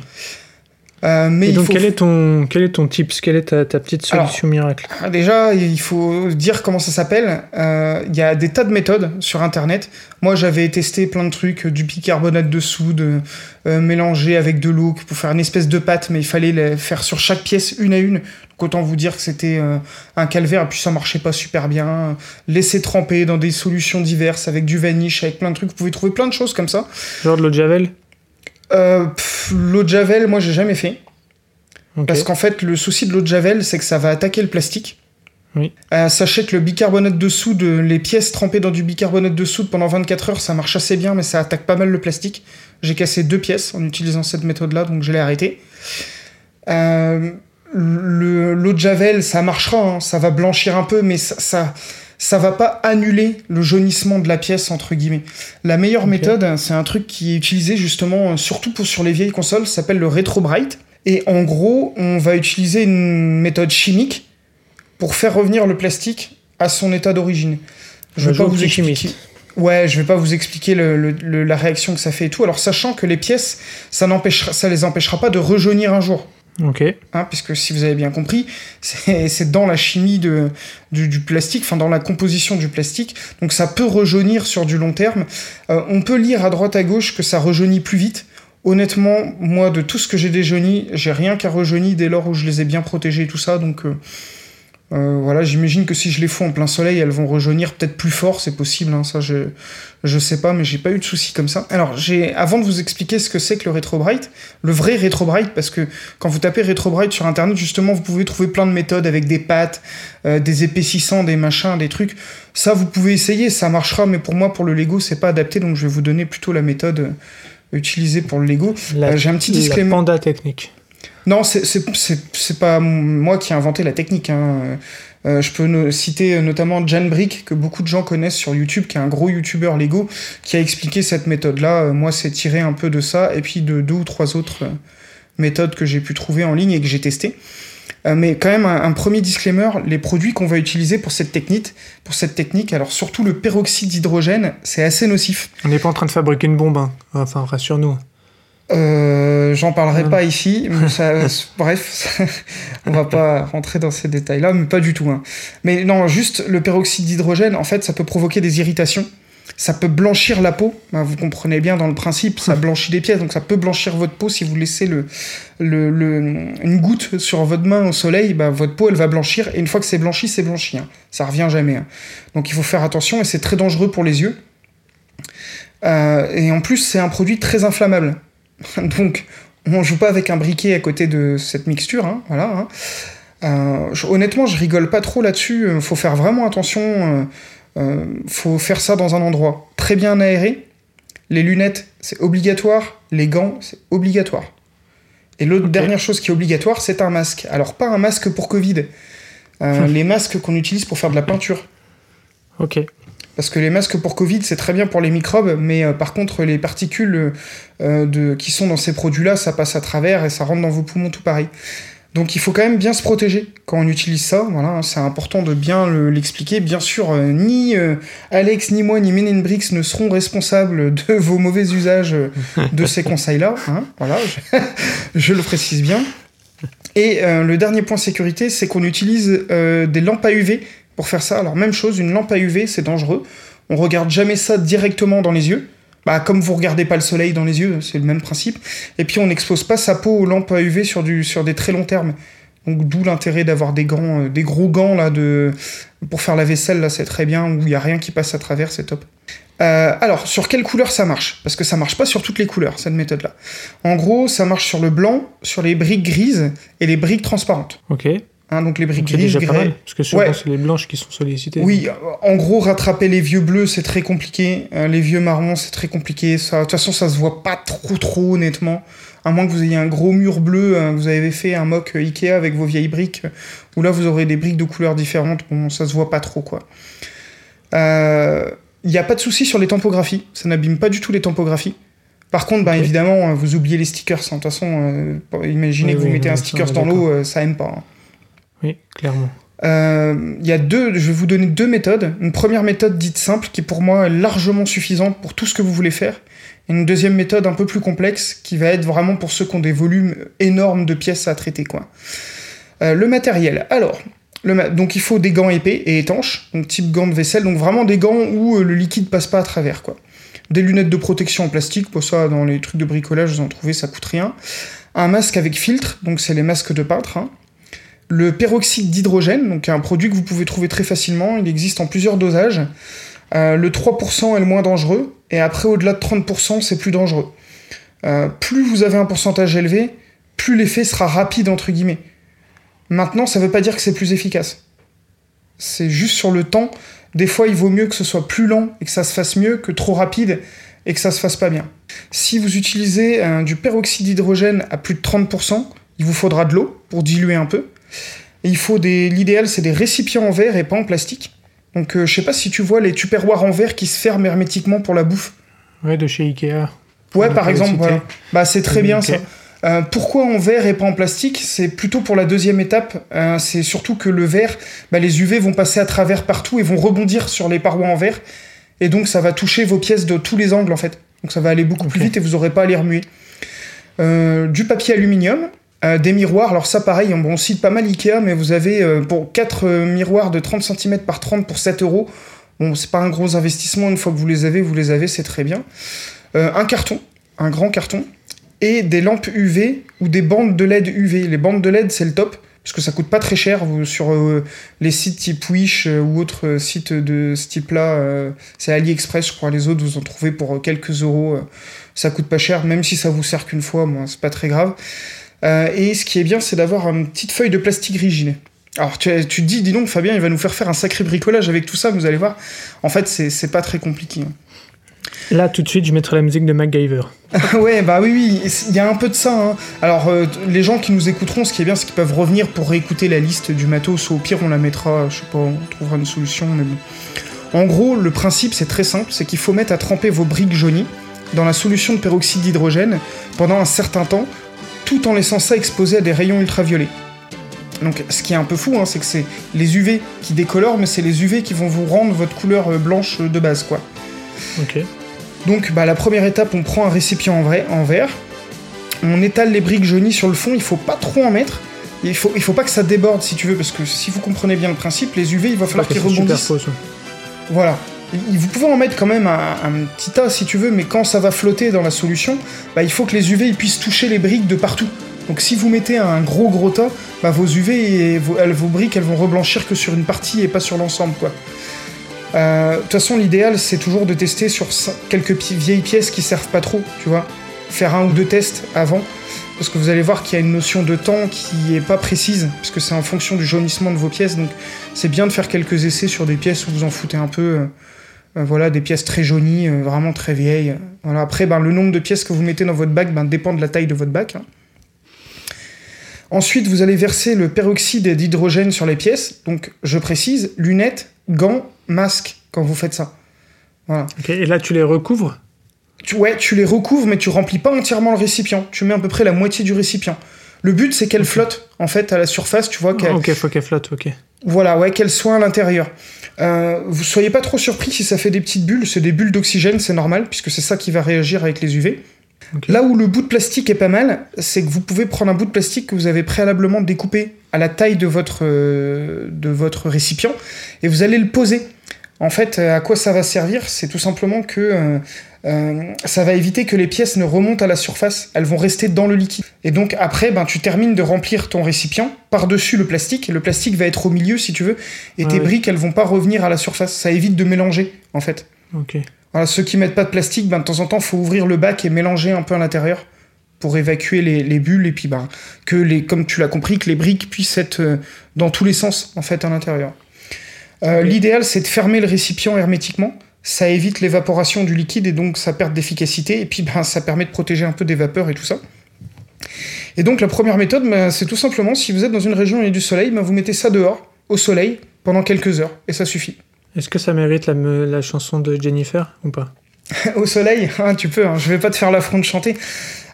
Euh, mais Et donc, faut quel, est ton, quel est ton tips? Quelle est ta, ta petite Alors, solution miracle? Ah, Déjà, il faut dire comment ça s'appelle. Euh, Il y a des tas de méthodes sur Internet. Moi, j'avais testé plein de trucs, du bicarbonate de soude euh, mélangé avec de l'eau pour faire une espèce de pâte, mais il fallait les faire sur chaque pièce une à une. Donc autant vous dire que c'était euh, un calvaire, et puis ça marchait pas super bien. Laisser tremper dans des solutions diverses avec du vanish, avec plein de trucs. Vous pouvez trouver plein de choses comme ça. Genre de l'eau de Javel? Pff, l'eau de javel, moi, j'ai jamais fait. Parce qu'en fait, le souci de l'eau de javel, c'est que ça va attaquer le plastique. Oui. Euh, sachez que le bicarbonate de soude, les pièces trempées dans du bicarbonate de soude pendant 24 heures, ça marche assez bien, mais ça attaque pas mal le plastique. J'ai cassé deux pièces en utilisant cette méthode-là, donc je l'ai arrêté. Euh, le- L'eau de Javel, ça marchera, hein, ça va blanchir un peu, mais ça, ça, ça va pas annuler le jaunissement de la pièce, entre guillemets. La meilleure méthode, c'est un truc qui est utilisé justement, euh, surtout pour, sur les vieilles consoles, ça s'appelle le Retro Bright. Et en gros, on va utiliser une méthode chimique pour faire revenir le plastique à son état d'origine. Je vais pas vous expliquer. Ouais, je vais pas vous expliquer le- le- le- la réaction que ça fait et tout. Alors sachant que les pièces, ça n'empêchera, ça les empêchera pas de rejaunir un jour. Ok. Hein, puisque si vous avez bien compris, c'est dans la chimie de, du, plastique, enfin dans la composition du plastique, donc ça peut rejaunir sur du long terme. Euh, on peut lire à droite à gauche que ça rejaunit plus vite. Honnêtement, moi, de tout ce que j'ai déjauni, j'ai rien qu'à rejauni dès lors où je les ai bien protégés et tout ça, donc euh, euh, voilà, j'imagine que si je les fous en plein soleil, elles vont rejaunir peut-être plus fort, c'est possible, hein, ça je, je sais pas, mais j'ai pas eu de soucis comme ça. Alors, j'ai, avant de vous expliquer ce que c'est que le Retro Bright, le vrai Retro Bright, parce que quand vous tapez Retro Bright sur internet, justement, vous pouvez trouver plein de méthodes avec des pattes, euh, des épaississants, des machins, des trucs. Ça, vous pouvez essayer, ça marchera, mais pour moi, pour le Lego, c'est pas adapté, donc je vais vous donner plutôt la méthode euh, utilisée pour le Lego. La, Euh, j'ai un petit la disclaimer. panda technique. Non, c'est- pas moi qui ai inventé la technique. hein. Euh, je peux citer notamment Jan Brick, que beaucoup de gens connaissent sur YouTube, qui est un gros YouTuber Lego, qui a expliqué cette méthode-là. Euh, moi, c'est tiré un peu de ça, et puis de deux ou trois autres euh, méthodes que j'ai pu trouver en ligne et que j'ai testées. Mais quand même, un, un premier disclaimer, les produits qu'on va utiliser pour cette technique, pour cette technique, alors surtout le peroxyde d'hydrogène, c'est assez nocif. On n'est pas en train de fabriquer une bombe. hein. Enfin, rassure-nous. Euh, J'en parlerai pas ici, mais ça, bref, on va pas rentrer dans ces détails-là, mais pas du tout. hein. Mais non, juste le peroxyde d'hydrogène, en fait, ça peut provoquer des irritations. Ça peut blanchir la peau, Ben, vous comprenez bien dans le principe, ça blanchit des pièces, donc ça peut blanchir votre peau si vous laissez le, le, le- une goutte sur votre main au soleil, ben, votre peau elle va blanchir, et une fois que c'est blanchi, c'est blanchi, hein. ça revient jamais. hein. Donc il faut faire attention, et c'est très dangereux pour les yeux. Euh, et en plus, c'est un produit très inflammable. Donc, on joue pas avec un briquet à côté de cette mixture, hein, voilà. hein. Euh, honnêtement, je rigole pas trop là-dessus. euh, Faut faire vraiment attention. euh, euh, faut faire ça dans un endroit très bien aéré. Les lunettes, c'est obligatoire. Les gants, c'est obligatoire. Et l'autre dernière chose qui est obligatoire, c'est un masque. Alors pas un masque pour Covid. Euh, les masques qu'on utilise pour faire de la peinture. Ok. Parce que les masques pour Covid, c'est très bien pour les microbes, mais euh, par contre, les particules euh, de, qui sont dans ces produits-là, ça passe à travers et ça rentre dans vos poumons tout pareil. Donc il faut quand même bien se protéger quand on utilise ça. Voilà, hein, c'est important de bien le- l'expliquer. Bien sûr, euh, ni euh, Alex, ni moi, ni Men in Bricks ne seront responsables de vos mauvais usages de ces conseils-là. hein. voilà, je, je le précise bien. Et euh, le dernier point sécurité, c'est qu'on utilise des lampes à UV pour faire ça. Alors même chose, une lampe à UV, c'est dangereux. On regarde jamais ça directement dans les yeux. Bah, comme vous regardez pas le soleil dans les yeux, c'est le même principe. Et puis on n'expose pas sa peau aux lampes à UV sur, des très longs termes. Donc d'où l'intérêt d'avoir des gants, euh, des gros gants là de pour faire la vaisselle là, c'est très bien. Où il y a rien qui passe à travers, c'est top. Euh, alors sur quelle couleur ça marche? Parce que ça marche pas sur toutes les couleurs cette méthode là. En gros, ça marche sur le blanc, sur les briques grises et les briques transparentes. Ok. Hein, donc les briques grises, déjà pas grès. mal. Parce que souvent, Ouais. c'est les blanches qui sont sollicitées. Oui, euh, en gros, rattraper les vieux bleus, c'est très compliqué. Euh, les vieux marrons, c'est très compliqué. Ça, de toute façon, ça se voit pas trop, trop honnêtement. À moins que vous ayez un gros mur bleu, euh, que vous avez fait un mock euh, Ikea avec vos vieilles briques, euh, où là, vous aurez des briques de couleurs différentes. Bon, ça se voit pas trop, quoi. Il n'y a pas de souci sur les tampographies. Ça n'abîme pas du tout les tampographies. Par contre, Ok. évidemment, euh, vous oubliez les stickers. hein. De toute façon, euh, imaginez Oui, que vous oui, mettez oui, un sticker dans l'eau, euh, ça aime pas. hein. Oui, clairement. Euh, Il y a deux, je vais vous donner deux méthodes. Une première méthode dite simple qui pour moi est largement suffisante pour tout ce que vous voulez faire. Et une deuxième méthode un peu plus complexe qui va être vraiment pour ceux qui ont des volumes énormes de pièces à traiter. Quoi. Euh, le matériel. Alors, donc il faut des gants épais et étanches, donc type gants de vaisselle, donc vraiment des gants où euh, le liquide passe pas à travers. Quoi. Des lunettes de protection en plastique, pour ça dans les trucs de bricolage vous en trouvez, ça coûte rien. Un masque avec filtre, donc c'est les masques de peintre. hein le peroxyde d'hydrogène, donc un produit que vous pouvez trouver très facilement, il existe en plusieurs dosages. Euh, le 3% est le moins dangereux, et après au-delà de 30% c'est plus dangereux. Euh, plus vous avez un pourcentage élevé, plus l'effet sera rapide entre guillemets. Maintenant, ça veut pas dire que c'est plus efficace. C'est juste sur le temps. Des fois, il vaut mieux que ce soit plus lent et que ça se fasse mieux que trop rapide et que ça se fasse pas bien. Si vous utilisez euh, du peroxyde d'hydrogène à plus de 30%, il vous faudra de l'eau pour diluer un peu. Et il faut des. L'idéal, c'est des récipients en verre et pas en plastique. Donc, euh, je sais pas si tu vois les tupperwares en verre qui se ferment hermétiquement pour la bouffe. Ouais, de chez Ikea. Ouais, par exemple, voilà. Bah, c'est très bien ça. Euh, pourquoi en verre et pas en plastique? C'est plutôt pour la deuxième étape. Euh, c'est surtout que le verre, bah, les UV vont passer à travers partout et vont rebondir sur les parois en verre. Et donc, ça va toucher vos pièces de tous les angles en fait. Donc, ça va aller beaucoup plus vite et vous n'aurez pas à les remuer. Euh, du papier aluminium, euh, des miroirs. Alors, ça, pareil, on, cite pas mal Ikea, mais vous avez euh, pour 4 miroirs de 30 cm par 30 pour 7 euros. Bon, c'est pas un gros investissement. Une fois que vous les avez, vous les avez, c'est très bien. Euh, un carton, un grand carton, et des lampes UV ou des bandes de LED UV. Les bandes de LED, c'est le top, parce que ça coûte pas très cher. Sur euh, les sites type Wish euh, ou autres euh, sites de ce type-là, euh, c'est AliExpress, je crois. Les autres, vous en trouvez pour euh, quelques euros. euh, ça coûte pas cher, même si ça vous sert qu'une fois, bon, c'est pas très grave. Euh, et ce qui est bien, c'est d'avoir une petite feuille de plastique rigide. Alors tu, tu te dis, dis donc Fabien, il va nous faire faire un sacré bricolage avec tout ça, vous allez voir. En fait, c'est pas très compliqué. hein. Là, tout de suite, je mettrai la musique de MacGyver. ouais, bah oui, oui, il y a un peu de ça. hein. Alors, euh, les gens qui nous écouteront, ce qui est bien, c'est qu'ils peuvent revenir pour réécouter la liste du matos. Au pire, on la mettra, je sais pas, on trouvera une solution, mais bon. En gros, le principe, c'est très simple c'est qu'il faut mettre à tremper vos briques jaunies dans la solution de peroxyde d'hydrogène pendant un certain temps, tout en laissant ça exposé à des rayons ultraviolets. Donc, ce qui est un peu fou, hein, c'est que c'est les UV qui décolorent, mais c'est les UV qui vont vous rendre votre couleur euh, blanche de base, quoi. Ok. Donc bah, la première étape, on prend un récipient en, vrai, en verre, on étale les briques jaunies sur le fond, il faut pas trop en mettre, il faut, il faut pas que ça déborde si tu veux, parce que si vous comprenez bien le principe, les UV, il va falloir qu'ils rebondissent. Voilà. Vous pouvez en mettre quand même un, petit tas si tu veux, mais quand ça va flotter dans la solution, bah, il faut que les UV puissent toucher les briques de partout. Donc si vous mettez un gros gros tas, bah, vos UV et vos, elles- vos briques elles vont reblanchir que sur une partie et pas sur l'ensemble quoi. Euh, De toute façon l'idéal c'est toujours de tester sur quelques vieilles pièces qui servent pas trop, tu vois. Faire un ou deux tests avant, parce que vous allez voir qu'il y a une notion de temps qui est pas précise, parce que c'est en fonction du jaunissement de vos pièces, donc c'est bien de faire quelques essais sur des pièces où vous en foutez un peu. euh, voilà, des pièces très jaunies, euh, vraiment très vieilles. Voilà. Après, ben, le nombre de pièces que vous mettez dans votre bac ben, dépend de la taille de votre bac. hein. Ensuite, vous allez verser le peroxyde d'hydrogène sur les pièces. Donc, je précise, lunettes, gants, masque quand vous faites ça. Voilà. Et là, tu les recouvres? Tu, ouais, tu les recouvres, mais tu remplis pas entièrement le récipient. Tu mets à peu près la moitié du récipient. Le but, c'est qu'elle flotte, en fait, à la surface, tu vois, qu'elle, Ok, faut qu'elle flotte, ok. Voilà, ouais, qu'elle soit à l'intérieur. Euh, vous soyez pas trop surpris si ça fait des petites bulles, c'est des bulles d'oxygène, c'est normal, puisque c'est ça qui va réagir avec les UV. Là où le bout de plastique est pas mal, c'est que vous pouvez prendre un bout de plastique que vous avez préalablement découpé à la taille de votre, euh, de votre récipient, et vous allez le poser. En fait, euh, à quoi ça va servir? C'est tout simplement que euh, ça va éviter que les pièces ne remontent à la surface, elles vont rester dans le liquide. Et donc après, ben, tu termines de remplir ton récipient par-dessus le plastique, le plastique va être au milieu si tu veux, et Ah tes briques, elles vont pas revenir à la surface. Ça évite de mélanger, en fait. Ok. Voilà, ceux qui mettent pas de plastique, ben, de temps en temps, faut ouvrir le bac et mélanger un peu à l'intérieur pour évacuer les, les bulles, et puis ben, que, les, comme tu l'as compris, que les briques puissent être euh, dans tous les sens, en fait, à l'intérieur. Euh. L'idéal, c'est de fermer le récipient hermétiquement. Ça évite l'évaporation du liquide et donc sa perte d'efficacité. Et puis, ben, ça permet de protéger un peu des vapeurs et tout ça. Et donc, la première méthode, ben, c'est tout simplement, si vous êtes dans une région où il y a du soleil, ben, vous mettez ça dehors, au soleil, pendant quelques heures. Et ça suffit. Est-ce que ça mérite la, chanson de Jennifer ou pas? Au soleil, hein, tu peux, hein, je vais pas te faire l'affront de chanter.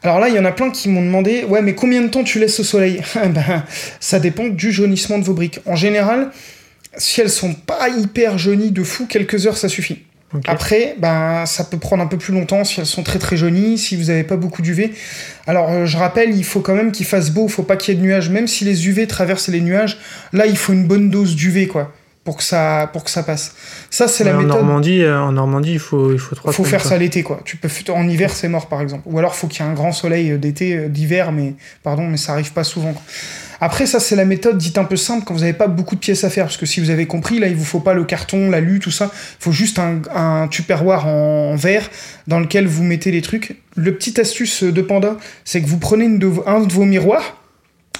Alors là, il y en a plein qui m'ont demandé Ouais, mais combien de temps tu laisses au soleil? Ben, Ça dépend du jaunissement de vos briques. En général, si elles sont pas hyper jaunies de fou, quelques heures ça suffit. Après, ben, ça peut prendre un peu plus longtemps si elles sont très très jaunies, si vous n'avez pas beaucoup d'UV. Alors, euh, je rappelle, il faut quand même qu'il fasse beau, il faut pas qu'il y ait de nuages. Même si les UV traversent les nuages, là, il faut une bonne dose d'UV, quoi, pour que ça, pour que ça passe. Ça, c'est la en méthode. Normandie, euh, en Normandie, il faut, il faut trois faut faire quoi. ça l'été, quoi. Tu peux en hiver, c'est mort, par exemple. Ou alors, faut qu'il y ait un grand soleil euh, d'été, d'hiver, mais pardon, mais ça arrive pas souvent. quoi. Après, ça, c'est la méthode dite un peu simple quand vous n'avez pas beaucoup de pièces à faire, parce que si vous avez compris, là, il vous faut pas le carton, la lu, tout ça. Il faut juste un, un tupperware en, en verre dans lequel vous mettez les trucs. Le petit astuce de Panda, c'est que vous prenez une de vos- un de vos miroirs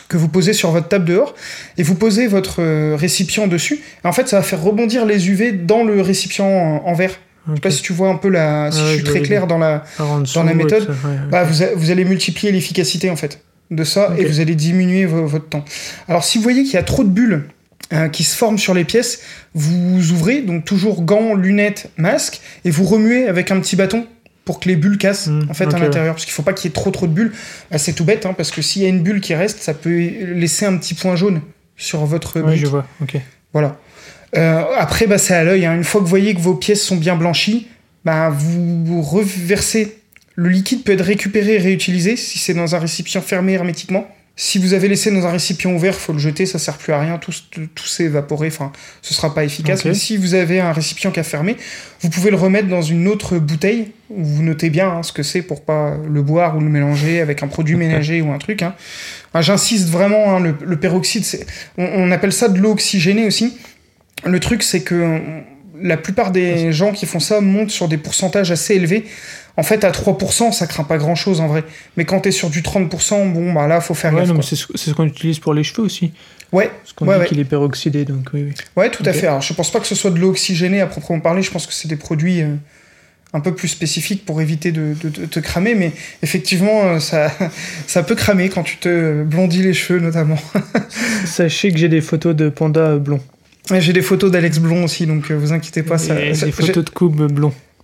que vous posez sur votre table dehors et vous posez votre euh, récipient dessus. Et en fait, ça va faire rebondir les UV dans le récipient en, en verre. Je sais pas si tu vois un peu la. Si Ouais, je suis je très clair dans la, dessous, dans la méthode, tout ça, ouais, bah, ok. vous, a- vous allez multiplier l'efficacité en fait de ça et vous allez diminuer vo- votre temps. Alors si vous voyez qu'il y a trop de bulles euh, qui se forment sur les pièces, vous ouvrez donc toujours gants, lunettes, masque et vous remuez avec un petit bâton pour que les bulles cassent Mm, en fait à l'intérieur parce qu'il faut pas qu'il y ait trop trop de bulles. Bah, c'est tout bête hein, parce que s'il y a une bulle qui reste, ça peut laisser un petit point jaune sur votre Oui, je vois. Ok. Voilà. Euh, après, bah, c'est à l'œil. hein. Une fois que vous voyez que vos pièces sont bien blanchies, bah, vous reversez. Le liquide peut être récupéré et réutilisé si c'est dans un récipient fermé hermétiquement. Si vous avez laissé dans un récipient ouvert, faut le jeter, ça sert plus à rien, tout, tout s'est évaporé, enfin, ce sera pas efficace. Mais si vous avez un récipient qui a fermé, vous pouvez le remettre dans une autre bouteille, où vous notez bien hein, ce que c'est pour pas le boire ou le mélanger avec un produit ménager ou un truc. hein. J'insiste vraiment, hein, le, le peroxyde, on, on appelle ça de l'eau oxygénée aussi. Le truc, c'est que la plupart des gens qui font ça montent sur des pourcentages assez élevés. En fait, à 3%, ça craint pas grand chose en vrai. Mais quand t'es sur du 30%, bon, bah là, faut faire Ouais, gaffe. c'est ce, qu'on utilise pour les cheveux aussi. Ouais, Parce qu'on Ouais, dit ouais. qu'il est peroxydé, donc oui, oui. ouais, tout à fait. Alors, je pense pas que ce soit de l'eau oxygénée à proprement parler. Je pense que c'est des produits euh, un peu plus spécifiques pour éviter de, te cramer. Mais effectivement, euh, ça, ça peut cramer quand tu te blondis les cheveux, notamment. Sachez que j'ai des photos de pandas blonds. J'ai des photos d'Alex Blond aussi, donc euh, vous inquiétez pas. Ça, et ça- des photos de coupe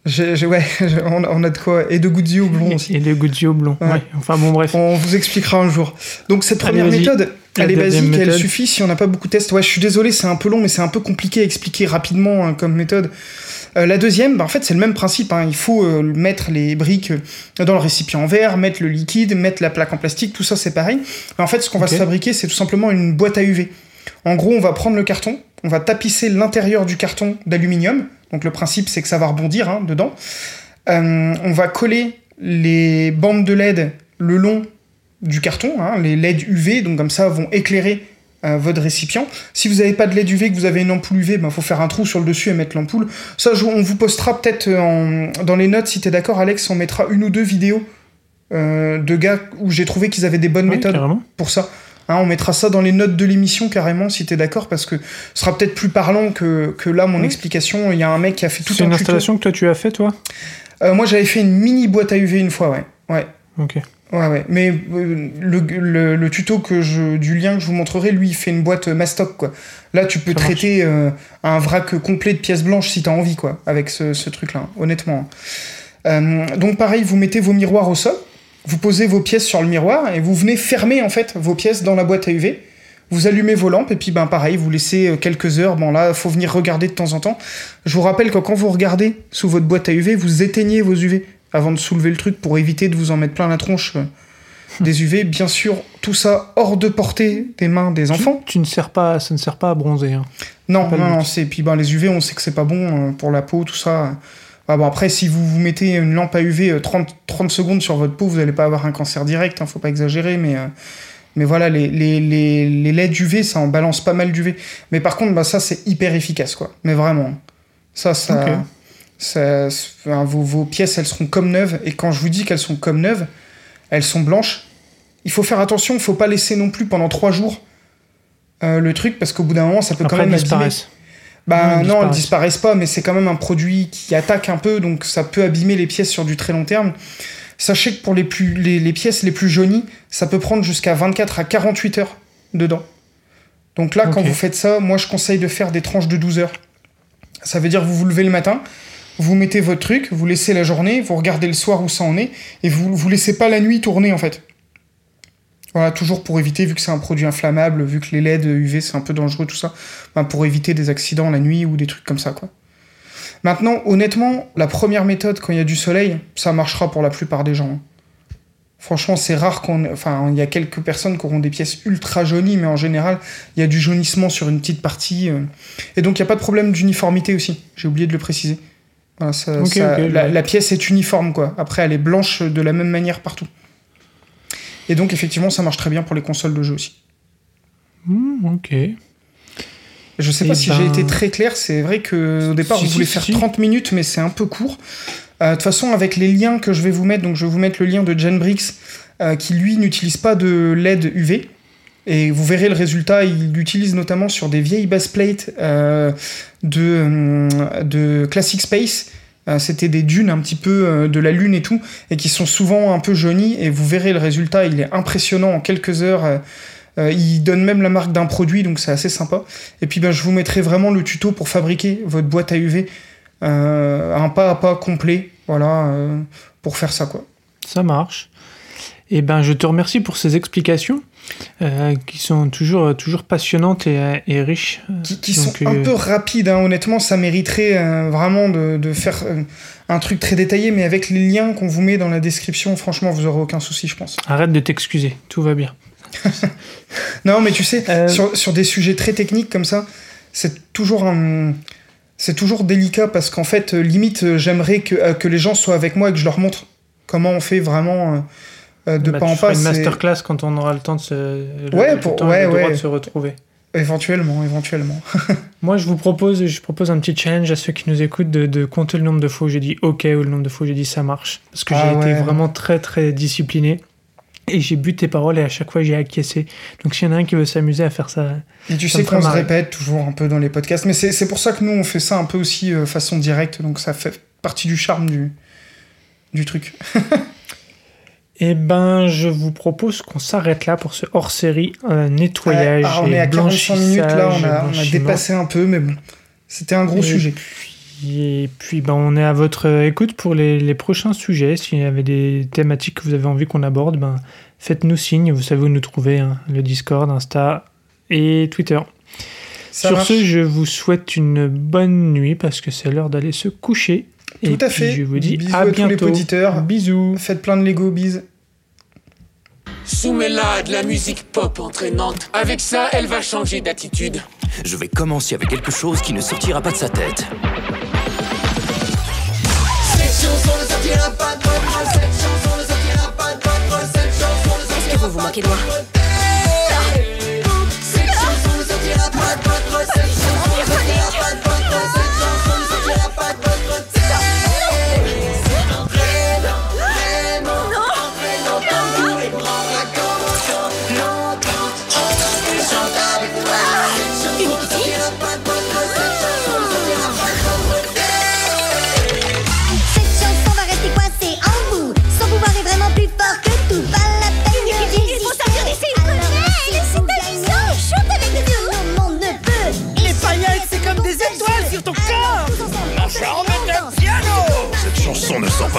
j'ai- ouais, on, a- on a de quoi. Et de Goudio blond aussi. Et des Guzio blonds. Ouais. Ouais. Enfin bon, bref. On vous expliquera un jour. Donc cette première méthode, elle est basique, elle suffit si on n'a pas beaucoup de tests. Ouais, je suis désolé, c'est un peu long, mais c'est un peu compliqué à expliquer rapidement hein, comme méthode. Euh, la deuxième, bah, en fait, c'est le même principe. hein. Il faut euh, mettre les briques dans le récipient en verre, mettre le liquide, mettre la plaque en plastique, tout ça c'est pareil. Mais en fait, ce qu'on va se fabriquer, c'est tout simplement une boîte à UV. En gros, on va prendre le carton, on va tapisser l'intérieur du carton d'aluminium. Donc le principe, c'est que ça va rebondir hein, dedans. Euh, on va coller les bandes de LED le long du carton, hein, les LED UV, donc comme ça vont éclairer euh, votre récipient. Si vous n'avez pas de LED UV, que vous avez une ampoule UV, il ben, faut faire un trou sur le dessus et mettre l'ampoule. Ça, on vous postera peut-être dans les notes, si tu es d'accord Alex, on mettra une ou deux vidéos euh, de gars où j'ai trouvé qu'ils avaient des bonnes méthodes carrément. pour ça. Hein, on mettra ça dans les notes de l'émission carrément, si tu es d'accord, parce que ce sera peut-être plus parlant que, que là, mon explication. Il y a un mec qui a fait tout C'est un une tuto. installation que toi tu as fait, toi? Euh, moi, j'avais fait une mini boîte à UV une fois, ouais. Ouais. Ok. Ouais, ouais. Mais euh, le, le- le tuto que je, du lien que je vous montrerai, lui, il fait une boîte euh, mastoc, quoi. Là, tu peux Ça traiter euh, un vrac complet de pièces blanches si t'as envie, quoi, avec ce, ce truc-là, honnêtement. Euh, donc, pareil, vous mettez vos miroirs au sol, vous posez vos pièces sur le miroir et vous venez fermer, en fait, vos pièces dans la boîte à UV. Vous allumez vos lampes et puis, ben, pareil, vous laissez euh, quelques heures. Bon, là, faut venir regarder de temps en temps. Je vous rappelle que quand vous regardez sous votre boîte à UV, vous éteignez vos UV avant de soulever le truc pour éviter de vous en mettre plein la tronche euh, des UV. Bien sûr, tout ça hors de portée des mains des enfants. Tu, tu ne sers pas, ça ne sert pas à bronzer. hein. Non, non, non, c'est puis ben les UV, on sait que c'est pas bon euh, pour la peau, tout ça. Ah bon, après, si vous vous mettez une lampe à UV euh, 30, 30 secondes sur votre peau, vous n'allez pas avoir un cancer direct, hein, faut pas exagérer, mais, euh, mais voilà, les, les, les, les LED UV, ça en balance pas mal d'UV. Mais par contre, bah, ça, c'est hyper efficace, quoi. Mais vraiment. Ça, ça. Ok. ça- enfin, vos, vos pièces, elles seront comme neuves, et quand je vous dis qu'elles sont comme neuves, elles sont blanches. Il faut faire attention, il faut pas laisser non plus pendant trois jours euh, le truc, parce qu'au bout d'un moment, ça peut Après, quand même elles disparaissent. Bah non, elles disparaissent. pas, mais c'est quand même un produit qui attaque un peu, donc ça peut abîmer les pièces sur du très long terme. Sachez que pour les, plus, les, les pièces les plus jaunies, ça peut prendre jusqu'à 24 à 48 heures dedans. Donc là, quand vous faites ça, moi je conseille de faire des tranches de 12 heures. Ça veut dire que vous vous levez le matin, vous mettez votre truc, vous laissez la journée, vous regardez le soir où ça en est, et vous vous laissez pas la nuit tourner en fait. Voilà, toujours pour éviter, vu que c'est un produit inflammable, vu que les LED UV c'est un peu dangereux, tout ça, ben, pour éviter des accidents la nuit ou des trucs comme ça, quoi. Maintenant, honnêtement, la première méthode, quand il y a du soleil, ça marchera pour la plupart des gens. hein. Franchement, c'est rare qu'on. Enfin, il y a quelques personnes qui auront des pièces ultra jaunies, mais en général, il y a du jaunissement sur une petite partie. euh. Et donc, il n'y a pas de problème d'uniformité aussi. J'ai oublié de le préciser. Voilà, ça- ça- la, vois. la pièce est uniforme, quoi. Après, elle est blanche de la même manière partout. Et donc, effectivement, ça marche très bien pour les consoles de jeux aussi. Hmm, ok. Je sais Eh pas si ben- j'ai été très clair, c'est vrai que au départ Si, on si, voulait si, faire si. 30 minutes mais c'est un peu court. Euh, De toute façon avec les liens que je vais vous mettre, donc je vais vous mettre le lien de Genbrix euh, qui lui n'utilise pas de LED UV. Et vous verrez le résultat, il l'utilise notamment sur des vieilles bassplates euh, de, de Classic Space. Euh, C'était des dunes un petit peu euh, de la Lune et tout, et qui sont souvent un peu jaunies. Et vous verrez le résultat, il est impressionnant en quelques heures. Euh, il donne même la marque d'un produit, donc c'est assez sympa. Et puis ben, je vous mettrai vraiment le tuto pour fabriquer votre boîte à UV, un pas à pas complet, voilà, pour faire ça quoi. Ça marche. Et ben, je te remercie pour ces explications euh, qui sont toujours, toujours passionnantes et, euh, et riches. Qui, qui Donc, sont un euh, peu rapides, hein. honnêtement, ça mériterait euh, vraiment de, de faire euh, un truc très détaillé, mais avec les liens qu'on vous met dans la description, franchement, vous aurez aucun souci, je pense. Arrête de t'excuser, tout va bien. Non, mais tu sais, Euh, sur, sur des sujets très techniques comme ça, c'est toujours un. C'est toujours délicat parce qu'en fait, euh, limite, euh, j'aimerais que, euh, que les gens soient avec moi et que je leur montre comment on fait vraiment euh, de Bah, pas tu en pas. une masterclass quand on aura le temps de se. le- Ouais, le pour- temps et ouais, le droit ouais. de se retrouver. Éventuellement, éventuellement. Moi, je vous propose, je propose un petit challenge à ceux qui nous écoutent de, de compter le nombre de fois où j'ai dit OK ou le nombre de fois où j'ai dit ça marche. Parce que Ah j'ai été vraiment très très discipliné. Et j'ai bu tes paroles et à chaque fois j'ai acquiescé. Donc s'il y en a un qui veut s'amuser à faire ça, Et tu Ça sais qu'on se répète toujours un peu dans les podcasts, mais c'est c'est pour ça que nous, on fait ça un peu aussi euh, façon directe, donc ça fait partie du charme du, du truc. eh ben je vous propose qu'on s'arrête là pour ce hors-série euh, nettoyage Ah, on et est à 45 minutes, là, on a, on dépassé un peu, mais bon, c'était un gros Et sujet. Et puis, ben, on est à votre écoute pour les, les prochains sujets. S'il y avait des thématiques que vous avez envie qu'on aborde, ben, faites-nous signe. Vous savez où nous trouver hein, le Discord, Insta et Twitter. Ça Sur marche. ce, je vous souhaite une bonne nuit parce que c'est l'heure d'aller se coucher. Tout et à puis, fait. Je vous dis Bisous à à tous les bientôt. auditeurs. Bisous. Faites plein de Lego, bise. Soumets-la à de la musique pop entraînante. Avec ça, elle va changer d'attitude. Je vais commencer avec quelque chose qui ne sortira pas de sa tête. Cette chanson ne sortira pas de votre Cette chanson ne sortira pas de votre Cette chanson ne Est-ce que vous vous moquez de moi Cette chanson ne sortira pas de votre Cette chanson ne sortira pas de votre Cette chanson ne sortira pas de votre Entraînant,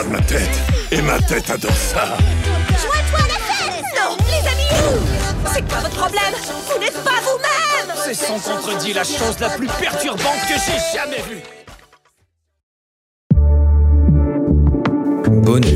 ma tête. Et ma tête adore ça. Joins-toi à la fête. Non, les amis. C'est quoi votre problème? Vous n'êtes pas vous-même. C'est sans contredit la chose la plus perturbante que j'ai jamais vue. Bonus.